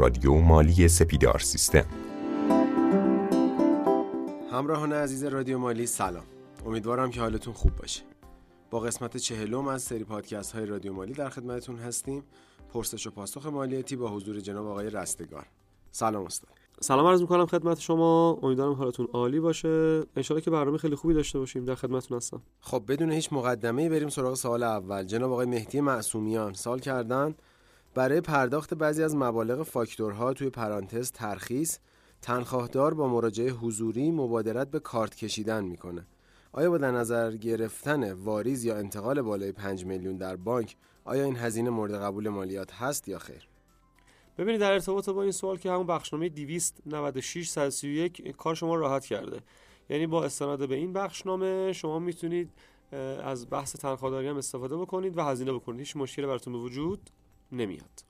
رادیو مالی سپیدار سیستم. همراهان عزیز رادیو مالی سلام. امیدوارم که حالتون خوب باشه. با قسمت چهلم از سری پادکست های رادیو مالی در خدمتتون هستیم. پرسش و پاسخ مالیاتی با حضور جناب آقای رستگار. سلام استاد. سلام عرض می‌کنم خدمت شما. امیدوارم حالتون عالی باشه. انشالله که برنامه خیلی خوبی داشته باشیم. در خدمتتون هستم. خب بدون هیچ مقدمه بریم سراغ سوال اول. جناب آقای مهدی معصومیان سال کردن. برای پرداخت بعضی از مبالغ فاکتورها توی پرانتز ترخیص تنخواهدار با مراجعه حضوری مبادرت به کارت کشیدن می‌کنه. آیا با در نظر گرفتن واریز یا انتقال بالای 5 میلیون در بانک آیا این هزینه مورد قبول مالیات هست یا خیر؟ ببینید در ارتباط با این سوال که همون بخشنامه 296 131 کار شما راحت کرده. یعنی با استناد به این بخشنامه شما می‌تونید از بحث تنخواداری هم استفاده بکنید و هزینه بکنید. هیچ مشکلی براتون به وجود نمیاد.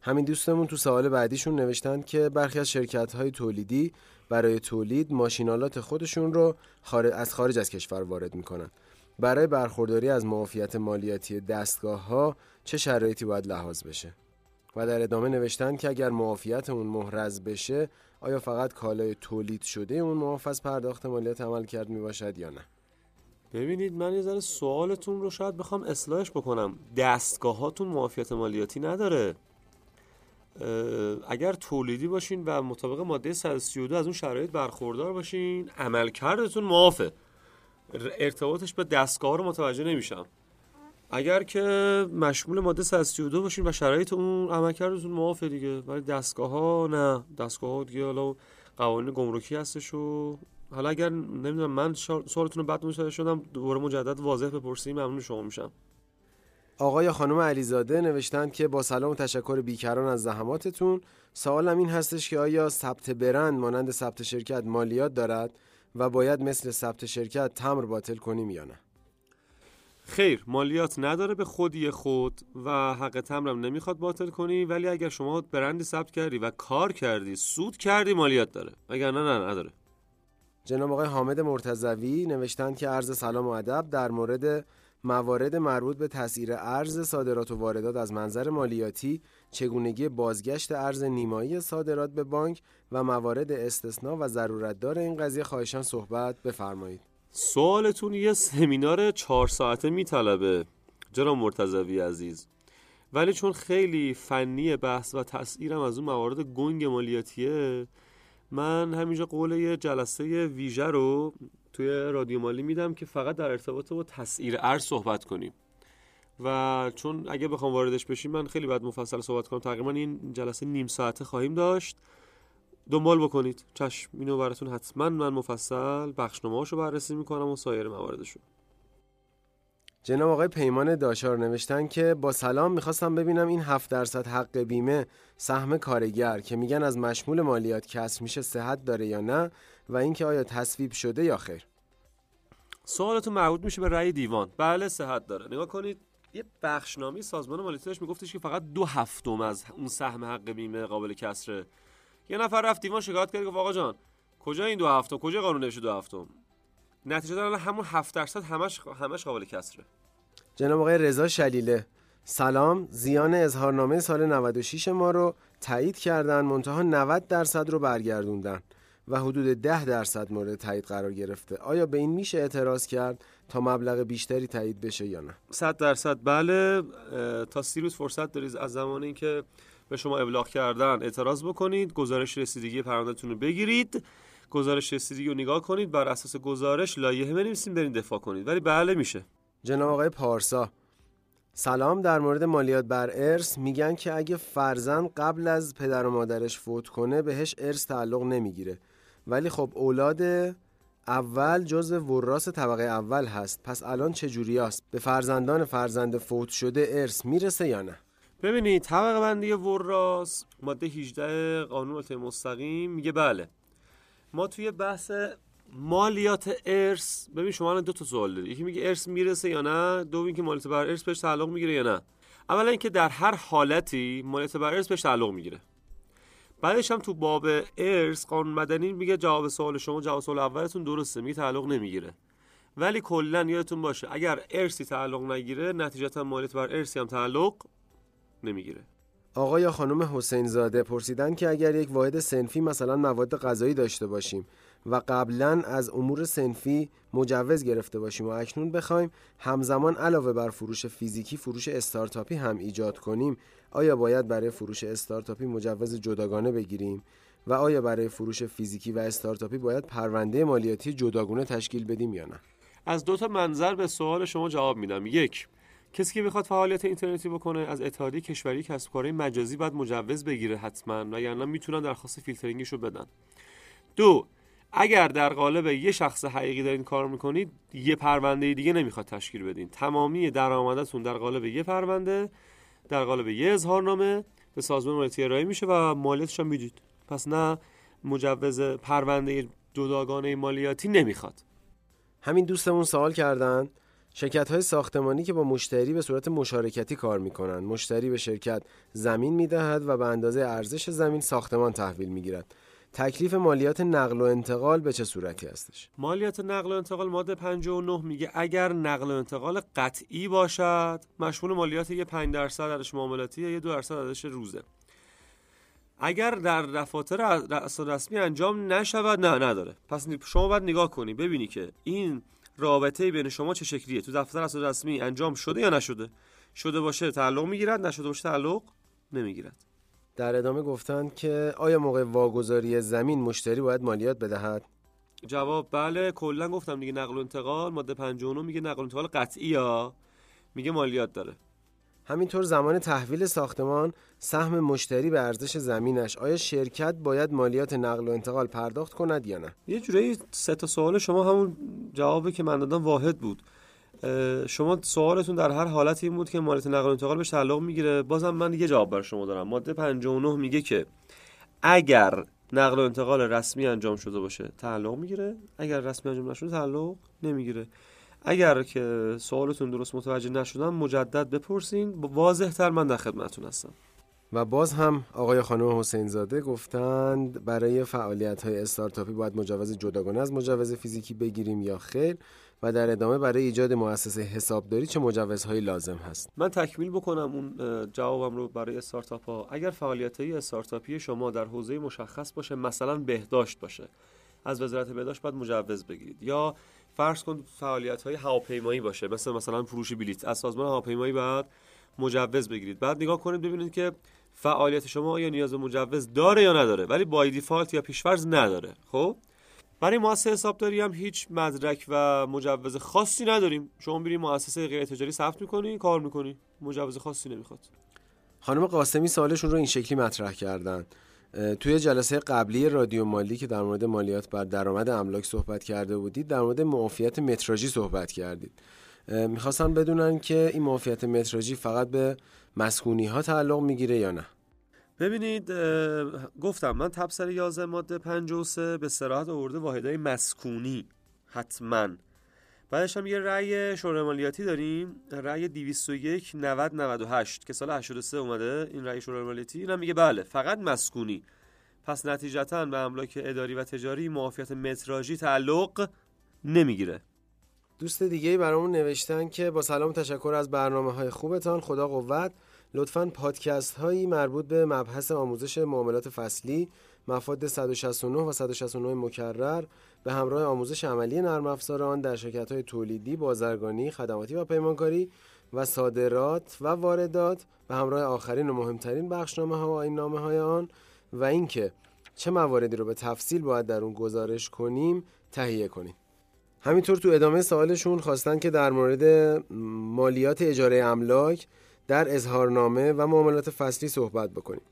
همین دوستمون تو سوال بعدیشون نوشتن که برخی از شرکت های تولیدی برای تولید ماشینالات خودشون رو از خارج از کشور وارد می‌کنن. برای برخورداری از معافیت مالیاتی دستگاه ها چه شرایطی باید لحاظ بشه؟ و در ادامه نوشتن که اگر معافیت اون محرز بشه آیا فقط کالای تولید شده اون معاف از پرداخت مالیات عمل کرد می باشد یا نه؟ ببینید من یه ذره سوالتون رو شاید بخوام اصلاحش بکنم. دستگاهاتون معافیت مالیاتی نداره. اگر تولیدی باشین و مطابق ماده 132 از اون شرایط برخوردار باشین عملکردتون معافه. ارتباطش به دستگاه رو متوجه نمیشم. اگر که مشمول ماده 132 باشین و شرایط اون عملکردتون معافه دیگه. ولی دستگاه ها نه. دستگاه ها دیگه حالا قوانین گمرکی هستش و حالا اگر نمی‌دونم من سوالتون رو بعد متوجه شدم دوباره مجدد واضح بپرسیم ممنون شما میشم. آقای خانم علیزاده نوشتند که با سلام و تشکر بیکران از زحماتتون سوالم این هستش که آیا ثبت برند مانند ثبت شرکت مالیات دارد و باید مثل ثبت شرکت تمر باطل کنیم یا نه؟ خیر مالیات نداره به خودی خود و حق تمرم نمی‌خواد باطل کنی ولی اگر شما برندی ثبت کردی و کار کردی سود کردی مالیات داره. اگر نه نه نداره. جناب آقای حامد مرتضوی نوشتند که عرض سلام و ادب در مورد موارد مربوط به تسعیر ارز صادرات و واردات از منظر مالیاتی چگونگی بازگشت ارز نیمایی صادرات به بانک و موارد استثنا و ضرورت دار این قضیه خواهشان صحبت بفرمایید. سوالتون یه سمینار چهار ساعته میطلبه جناب مرتضوی عزیز. ولی چون خیلی فنی بحث و تسعیرم از اون موارد گنگ مالیاتیه من همینجا قول یه جلسه ویژه رو توی رادیو مالی میدم که فقط در ارتباط با تسعیر ارز صحبت کنیم. و چون اگه بخوام واردش بشیم من خیلی بعد مفصل صحبت کنم. تقریبا این جلسه نیم ساعته خواهیم داشت. دنبال بکنید. چشم اینو براتون حتما من مفصل بخشنامه رو بررسی می‌کنم و سایر مواردشو جناب آقای پیمان داشار نوشتن که با سلام می‌خواستم ببینم این 7 درصد حق بیمه سهم کارگر که میگن از مشمول مالیات کسر میشه صحت داره یا نه و اینکه آیا تصویب شده یا خیر. سوالتون مربوط میشه به رأی دیوان. بله صحت داره. نگاه کنید یه بخشنامه سازمان مالیاتی داشت میگفتش که فقط دو هفتم از اون سهم حق بیمه قابل کسره. یه نفر رفت دیوان شکایت کرد گفت آقا جان کجا این دو هفتم؟ کجا قانون نوشته دو هفتم؟ نتیجه داره همون 7 درصد همش همش قابل کسره. جناب آقای رضا شلیله سلام. زیان اظهارنامه سال 96 ما رو تایید کردن منتها 90 درصد رو برگردوندن و حدود 10 درصد مورد تایید قرار گرفته. آیا به این میشه اعتراض کرد تا مبلغ بیشتری تایید بشه یا نه؟ 100 درصد. بله تا سی روز فرصت دارید از زمانی اینکه به شما ابلاغ کردن اعتراض بکنید گزارش رسیدگی پروندهتون رو بگیرید. گزارش رسیدگی رو نگاه کنید بر اساس گزارش لایحه بنویسید برید دفاع کنید. ولی بله میشه. جناب آقای پارسا سلام در مورد مالیات بر ارث. میگن که اگه فرزند قبل از پدر و مادرش فوت کنه بهش ارث تعلق نمی‌گیره. ولی خب اولاد اول جزء وراث طبقه اول هست. پس الان چه جوری است به فرزندان فرزند فوت شده ارث می‌رسه یا نه؟ ببینید طبقه بندی وراث ماده 18 قانون مستقیم میگه بله. ما توی بحث مالیات ارث ببین شما دو تا سوال داری. یکی میگه ارث می‌رسه یا نه؟ دو اینکه مالیات بر ارث بهش تعلق می‌گیره یا نه؟ اولا اینکه در هر حالتی مالیات بر ارث بهش تعلق می‌گیره. بعدش هم تو باب ارث قانون مدنی میگه جواب سوال شما جواب سوال اولتون درسته میگه تعلق نمی‌گیره. ولی کلا یادتون باشه اگر ارثی تعلق نگیره نتیجتا مالیات بر ارثی هم تعلق نمی‌گیره. آقا یا خانم حسین زاده پرسیدن که اگر یک واحد سنفی مثلا مواد غذایی داشته باشیم و قبلا از امور سنفی مجوز گرفته باشیم و اکنون بخوایم همزمان علاوه بر فروش فیزیکی فروش استارتاپی هم ایجاد کنیم آیا باید برای فروش استارتاپی مجوز جداگانه بگیریم؟ و آیا برای فروش فیزیکی و استارتاپی باید پرونده مالیاتی جداگونه تشکیل بدیم یا نه؟ از دو تا منظر به سوال شما جواب میدم. یک کسی که بخواد فعالیت اینترنتی بکنه از اتحادیه کشوری کسب کارهای مجازی باید مجوز بگیره حتما و یعنی می‌تونن درخواست فیلترینگش رو بدن. دو اگر در قالب یه شخص حقیقی دارین کار می‌کنید یه پرونده دیگه نمی‌خواد تشکیل بدین. تمامی درآمدتون در قالب یه پرونده در قالب یه اظهارنامه به سازمان مالیاتی ارائه میشه و مالیاتش هم می‌دید. پس نه مجوز پرونده جداگانه مالیاتی نمی‌خواد. همین دوستمون سوال کردن. شرکت های ساختمانی که با مشتری به صورت مشارکتی کار می‌کنن مشتری به شرکت زمین می‌دهد و به اندازه ارزش زمین ساختمان تحویل می‌گیرد. تکلیف مالیات نقل و انتقال به چه صورتی هستش؟ مالیات نقل و انتقال ماده 59 میگه اگر نقل و انتقال قطعی باشد مشمول مالیات یه 5 درصد ازش معاملاتی یه 2 درصد ازش روزه. اگر در دفاتر رسمی انجام نشود نه نداره. پس شما باید نگاه کنی. ببینی که این رابطه بین شما چه شکلیه؟ تو دفتر اسناد رسمی انجام شده یا نشده؟ شده باشه تعلق می‌گیرد نشده باشه تعلق نمی‌گیرد. در ادامه گفتند که آیا موقع واگذاری زمین مشتری باید مالیات بدهد؟ جواب بله کلا گفتم دیگه نقل و انتقال ماده 59 میگه نقل و انتقال قطعی یا میگه مالیات داره. همینطور زمان تحویل ساختمان سهم مشتری به ارزش زمینش. آیا شرکت باید مالیات نقل و انتقال پرداخت کند یا نه؟ یه جوری سه تا سوال شما همون جوابی که من دادم واحد بود. شما سوالتون در هر حالت این بود که مالیات نقل و انتقال به تعلق می‌گیره. بازم من یه جواب بر شما دارم. ماده 59 میگه که اگر نقل و انتقال رسمی انجام شده باشه تعلق می‌گیره. اگر رسمی انجام نشده تعلق نمی‌گیره. اگر که سوالتون درست متوجه نشدم مجدد بپرسین. واضح تر من در خدمتتون هستم. و باز هم آقای خانم حسین زاده گفتند برای فعالیت های استارتاپی باید مجوز جداگانه از مجوز فیزیکی بگیریم یا خیر؟ و در ادامه برای ایجاد مؤسسه حسابداری چه مجوزهایی لازم هست؟ من تکمیل بکنم اون جوابم رو برای استارتاپ ها اگر فعالیت های استارتاپی شما در حوزه مشخص باشه مثلا بهداشت باشه از وزارت بهداشت باید مجوز بگیرید. یا فرض کن فعالیت های هواپیمایی باشه. مثل مثلا فروش بلیط. از سازمان هواپیمایی بعد مجوز بگیرید. بعد نگاه کنید ببینید که فعالیت شما یا نیاز به مجوز داره یا نداره. ولی بای دیفالت یا پیشفرض نداره. خب؟ برای مؤسسه حسابداری هم هیچ مدرک و مجوز خاصی نداریم. شما برید مؤسسه غیر تجاری ثبت می‌کنی کار می‌کنی. مجوز خاصی نمی‌خواد. خانم قاسمی سوالشون رو این شکلی مطرح کردن. توی جلسه قبلی رادیو مالی که در مورد مالیات بر درآمد املاک صحبت کرده بودید در مورد معافیت متراژی صحبت کردید. می‌خواستن بدونن که این معافیت متراژی فقط به مسکونی ها تعلق می‌گیره یا نه؟ ببینید گفتم من تبصر 11 ماده 53 به صراحت آورده واحدهای مسکونی حتما. بعدش هم یه رأی شورای مالیاتی داریم. رأی 201 90 98 که سال 83 اومده این رأی شورای مالیاتی. اینم میگه بله فقط مسکونی. پس نتیجتا به املاک اداری و تجاری معافیت متراژی تعلق نمی‌گیره. دوست دیگه برامون نوشتن که با سلام تشکر از برنامه های خوبتان خدا قوت. لطفا پادکست هایی مربوط به مبحث آموزش معاملات فصلی مفاد 169 و 169 مکرر به همراه آموزش عملی نرم افزار آن در شرکت های تولیدی، بازرگانی، خدماتی و پیمانکاری و صادرات و واردات به همراه آخرین و مهمترین بخشنامه ها و این نامه های آن و اینکه چه مواردی رو به تفصیل باید در اون گزارش کنیم تهیه کنیم. همینطور تو ادامه سوالشون خواستن که در مورد مالیات اجاره املاک در اظهارنامه و معاملات فصلی صحبت بکنیم.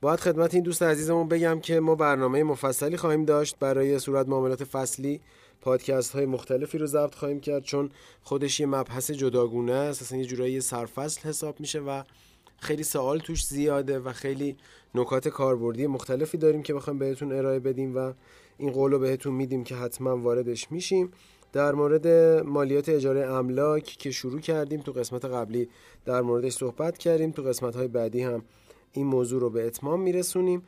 باید خدمت این دوست عزیزمون بگم که ما برنامه مفصلی خواهیم داشت. برای صورت معاملات فصلی پادکست های مختلفی رو ضبط خواهیم کرد چون خودش یه مبحث جداگونه است. اصلا یه جورایی سرفصل حساب میشه و خیلی سوال توش زیاده و خیلی نکات کاربردی مختلفی داریم که بخوایم بهتون ارائه بدیم و این قول رو بهتون میدیم که حتما واردش میشیم. در مورد مالیات اجاره املاک که شروع کردیم تو قسمت قبلی در موردش صحبت کردیم تو قسمت های بعدی هم این موضوع رو به اتمام میرسونیم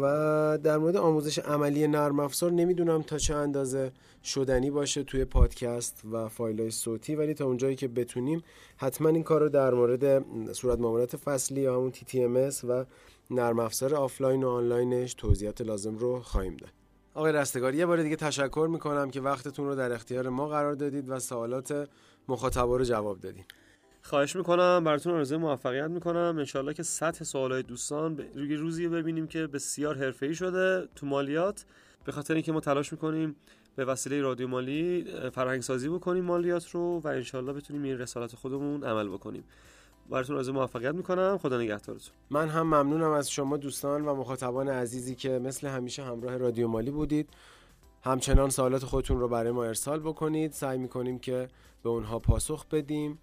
و در مورد آموزش عملی نرم افزار نمی‌دونم تا چه اندازه شدنی باشه توی پادکست و فایل های صوتی ولی تا اونجایی که بتونیم حتما این کار رو در مورد صورت معاملات فصلی یا همون TTMS و نرم افزار آفلاین و آنلاینش توضیحات لازم رو خواهیم داد. آقای رستگار یه بار دیگه تشکر می‌کنم که وقتتون رو در اختیار ما قرار دادید و سوالات مخاطبا رو جواب دادین خواهش می‌کنم براتون آرزوی موفقیت می‌کنم. انشالله که سطح سوالای دوستان روی روزی ببینیم که بسیار حرفه‌ای شده تو مالیات. به خاطر اینکه ما تلاش می‌کنیم به وسیله رادیو مالی فرهنگ سازی بکنیم مالیات رو و انشالله بتونیم این رسالت خودمون عمل بکنیم. براتون آرزوی موفقیت می‌کنم. خدا نگهدارتون. من هم ممنونم از شما دوستان و مخاطبان عزیزی که مثل همیشه همراه رادیو مالی بودید. همچنان سوالات خودتون رو برای ما ارسال بکنید. سعی می‌کنیم که به اونها پاسخ بدیم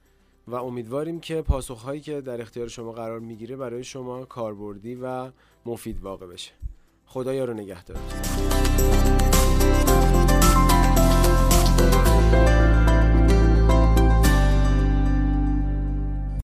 و امیدواریم که پاسخهایی که در اختیار شما قرار می‌گیره برای شما کاربردی و مفید واقع بشه. خدا یارو نگهدارتون